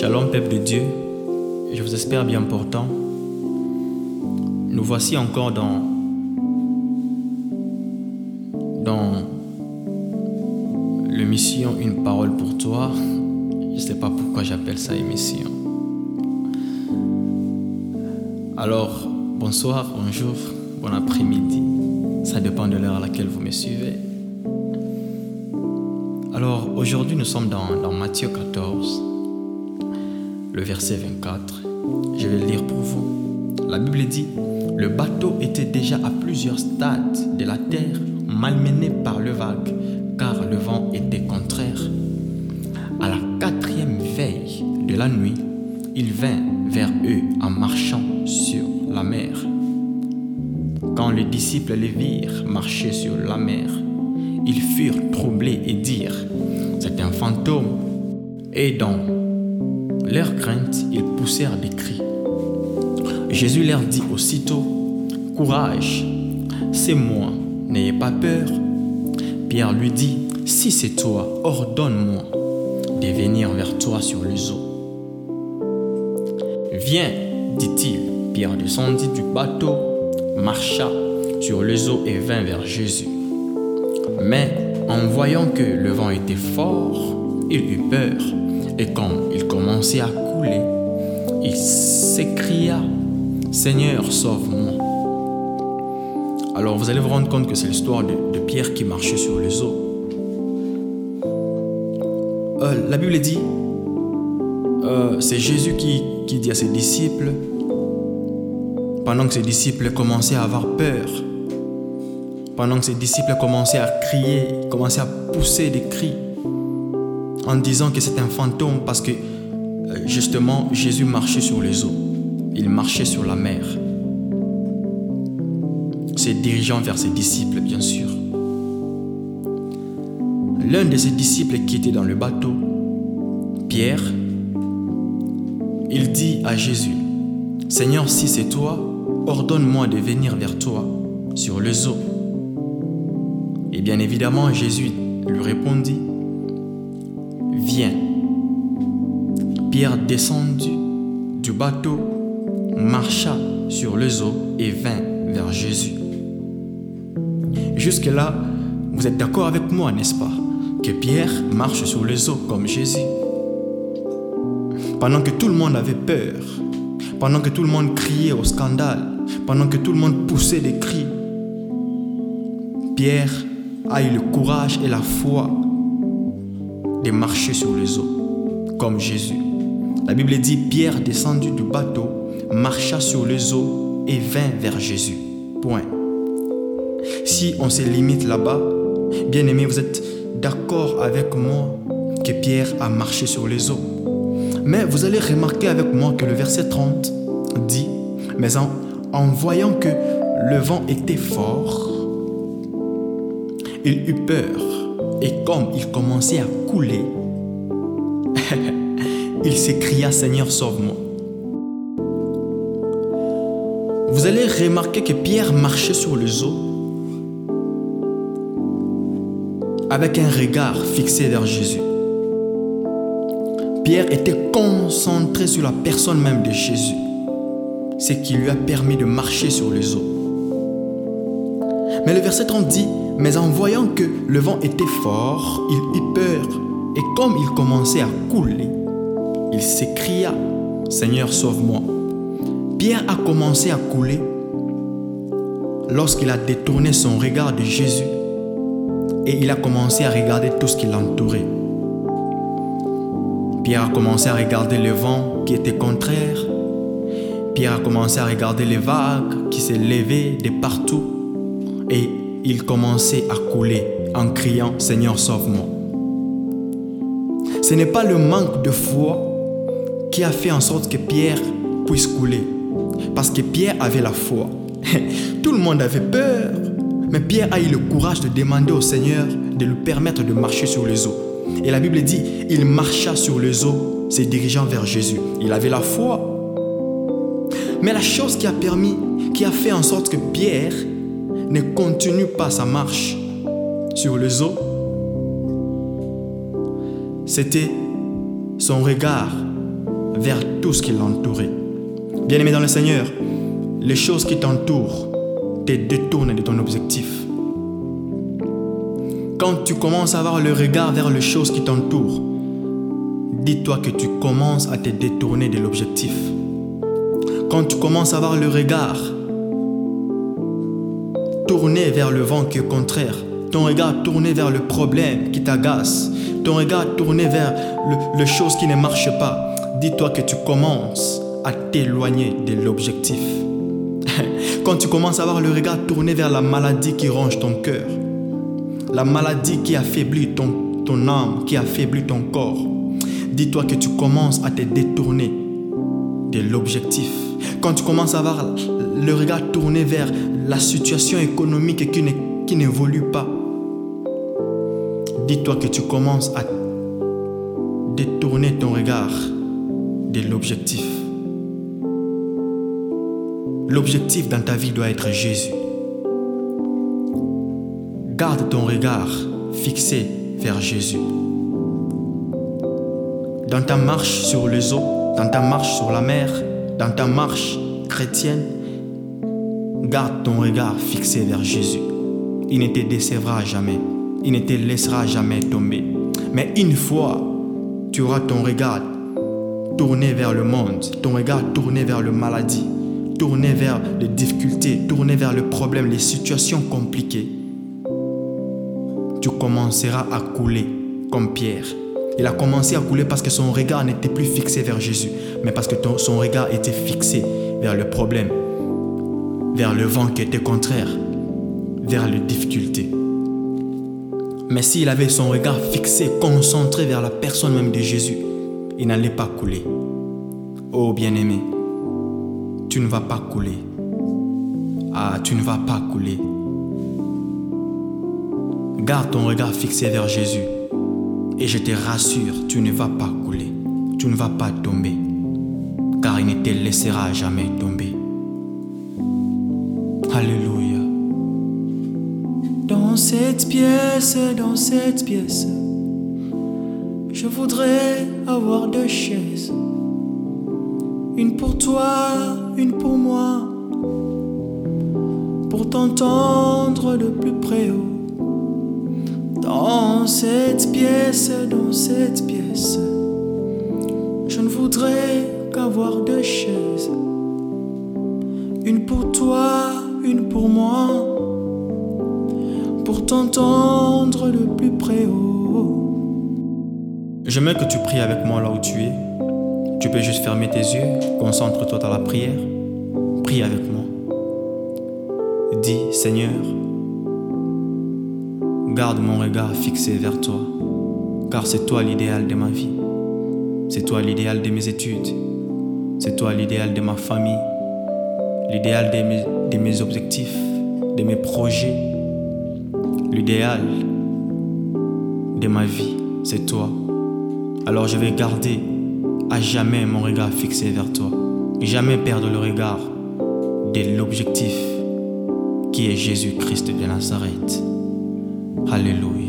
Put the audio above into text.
Shalom peuple de Dieu, je vous espère bien portant. Nous voici encore dans dans l'émission Une parole pour toi. Je ne sais pas pourquoi j'appelle ça émission. Alors, bonsoir, bonjour, bon après-midi. Ça dépend de l'heure à laquelle vous me suivez. Alors, aujourd'hui, nous sommes dans, dans Matthieu 14 le verset 24. Je vais le lire pour vous. La Bible dit, le bateau était déjà à plusieurs stades de la terre, malmené par le vague, car le vent était contraire. À la quatrième veille de la nuit, il vint vers eux en marchant sur la mer. Quand les disciples les virent marcher sur la mer, ils furent troublés et dirent, c'est un fantôme. Et donc, leur crainte, ils poussèrent des cris. Jésus leur dit aussitôt, Courage, c'est moi, n'ayez pas peur. Pierre lui dit, Si c'est toi, ordonne-moi de venir vers toi sur les eaux. Viens, dit-il. Pierre descendit du bateau, marcha sur les eaux et vint vers Jésus. Mais en voyant que le vent était fort, il eut peur et quand il commençait à couler, il s'écria, Seigneur, sauve-moi. Alors vous allez vous rendre compte que c'est l'histoire de, Pierre qui marchait sur les eaux. Euh, la Bible dit, euh, c'est Jésus qui, qui dit à ses disciples, pendant que ses disciples commençaient à avoir peur, pendant que ses disciples commençaient à crier, commençaient à pousser des cris, en disant que c'est un fantôme parce que euh, justement Jésus marchait sur les eaux. Il marchait sur la mer. Se dirigeant vers ses disciples, bien sûr. L'un de ses disciples qui était dans le bateau, Pierre, il dit à Jésus, Seigneur, si c'est toi, ordonne-moi de venir vers toi sur les eaux. Et bien évidemment, Jésus lui répondit, Pierre descendit du bateau, marcha sur les eaux et vint vers Jésus. Jusque-là, vous êtes d'accord avec moi, n'est-ce pas, que Pierre marche sur les eaux comme Jésus? Pendant que tout le monde avait peur, pendant que tout le monde criait au scandale, pendant que tout le monde poussait des cris, Pierre a eu le courage et la foi de marcher sur les eaux, comme Jésus. La Bible dit, Pierre descendu du bateau, marcha sur les eaux et vint vers Jésus. Point. Si on se limite là-bas, bien aimé, vous êtes d'accord avec moi que Pierre a marché sur les eaux. Mais vous allez remarquer avec moi que le verset 30 dit, mais en, en voyant que le vent était fort, il eut peur et comme il commençait à couler, il s'écria Seigneur, sauve-moi. Vous allez remarquer que Pierre marchait sur les eaux avec un regard fixé vers Jésus. Pierre était concentré sur la personne même de Jésus, ce qui lui a permis de marcher sur les eaux. Mais le verset 30 dit, mais en voyant que le vent était fort, il eut peur, et comme il commençait à couler, il s'écria, Seigneur, sauve-moi. Pierre a commencé à couler lorsqu'il a détourné son regard de Jésus et il a commencé à regarder tout ce qui l'entourait. Pierre a commencé à regarder le vent qui était contraire. Pierre a commencé à regarder les vagues qui s'élevaient de partout. Et il commençait à couler en criant Seigneur, sauve-moi. Ce n'est pas le manque de foi qui a fait en sorte que Pierre puisse couler, parce que Pierre avait la foi. Tout le monde avait peur, mais Pierre a eu le courage de demander au Seigneur de lui permettre de marcher sur les eaux. Et la Bible dit, il marcha sur les eaux, se dirigeant vers Jésus. Il avait la foi. Mais la chose qui a permis, qui a fait en sorte que Pierre ne continue pas sa marche sur les eaux, c'était son regard vers tout ce qui l'entourait. Bien-aimé dans le Seigneur, les choses qui t'entourent te détournent de ton objectif. Quand tu commences à avoir le regard vers les choses qui t'entourent, dis-toi que tu commences à te détourner de l'objectif. Quand tu commences à avoir le regard tourné vers le vent qui est contraire, ton regard tourné vers le problème qui t'agace, ton regard tourné vers le, les choses qui ne marchent pas, dis-toi que tu commences à t'éloigner de l'objectif. Quand tu commences à avoir le regard tourné vers la maladie qui ronge ton cœur, la maladie qui affaiblit ton, ton âme, qui affaiblit ton corps, dis-toi que tu commences à te détourner de l'objectif. Quand tu commences à avoir le regard tourné vers la situation économique qui, qui n'évolue pas, dis-toi que tu commences à détourner ton regard de l'objectif. L'objectif dans ta vie doit être Jésus. Garde ton regard fixé vers Jésus. Dans ta marche sur les eaux, dans ta marche sur la mer, dans ta marche chrétienne, garde ton regard fixé vers Jésus. Il ne te décevra jamais. Il ne te laissera jamais tomber. Mais une fois, tu auras ton regard tourné vers le monde, ton regard tourné vers la maladie, tourné vers les difficultés, tourné vers le problème, les situations compliquées. Tu commenceras à couler comme Pierre. Il a commencé à couler parce que son regard n'était plus fixé vers Jésus, mais parce que son regard était fixé vers le problème, vers le vent qui était contraire, vers les difficultés. Mais s'il avait son regard fixé, concentré vers la personne même de Jésus, il n'allait pas couler. Oh bien-aimé, tu ne vas pas couler. Ah, tu ne vas pas couler. Garde ton regard fixé vers Jésus. Et je te rassure, tu ne vas pas couler. Tu ne vas pas tomber. Car il ne te laissera jamais tomber. Alléluia. Dans cette pièce, dans cette pièce, je voudrais avoir deux chaises. Une pour toi, une pour moi. Pour t'entendre de plus près haut. Dans cette pièce, dans cette pièce, je ne voudrais qu'avoir deux chaises. Une pour toi, une pour moi. Pour t'entendre de plus près haut. J'aimerais que tu pries avec moi là où tu es. Tu peux juste fermer tes yeux, concentre-toi dans la prière. Prie avec moi. Dis, Seigneur, garde mon regard fixé vers toi, car c'est toi l'idéal de ma vie. C'est toi l'idéal de mes études. C'est toi l'idéal de ma famille. L'idéal de mes, de mes objectifs, de mes projets. L'idéal de ma vie, c'est toi. Alors je vais garder à jamais mon regard fixé vers toi. Jamais perdre le regard de l'objectif qui est Jésus-Christ de Nazareth. Alléluia.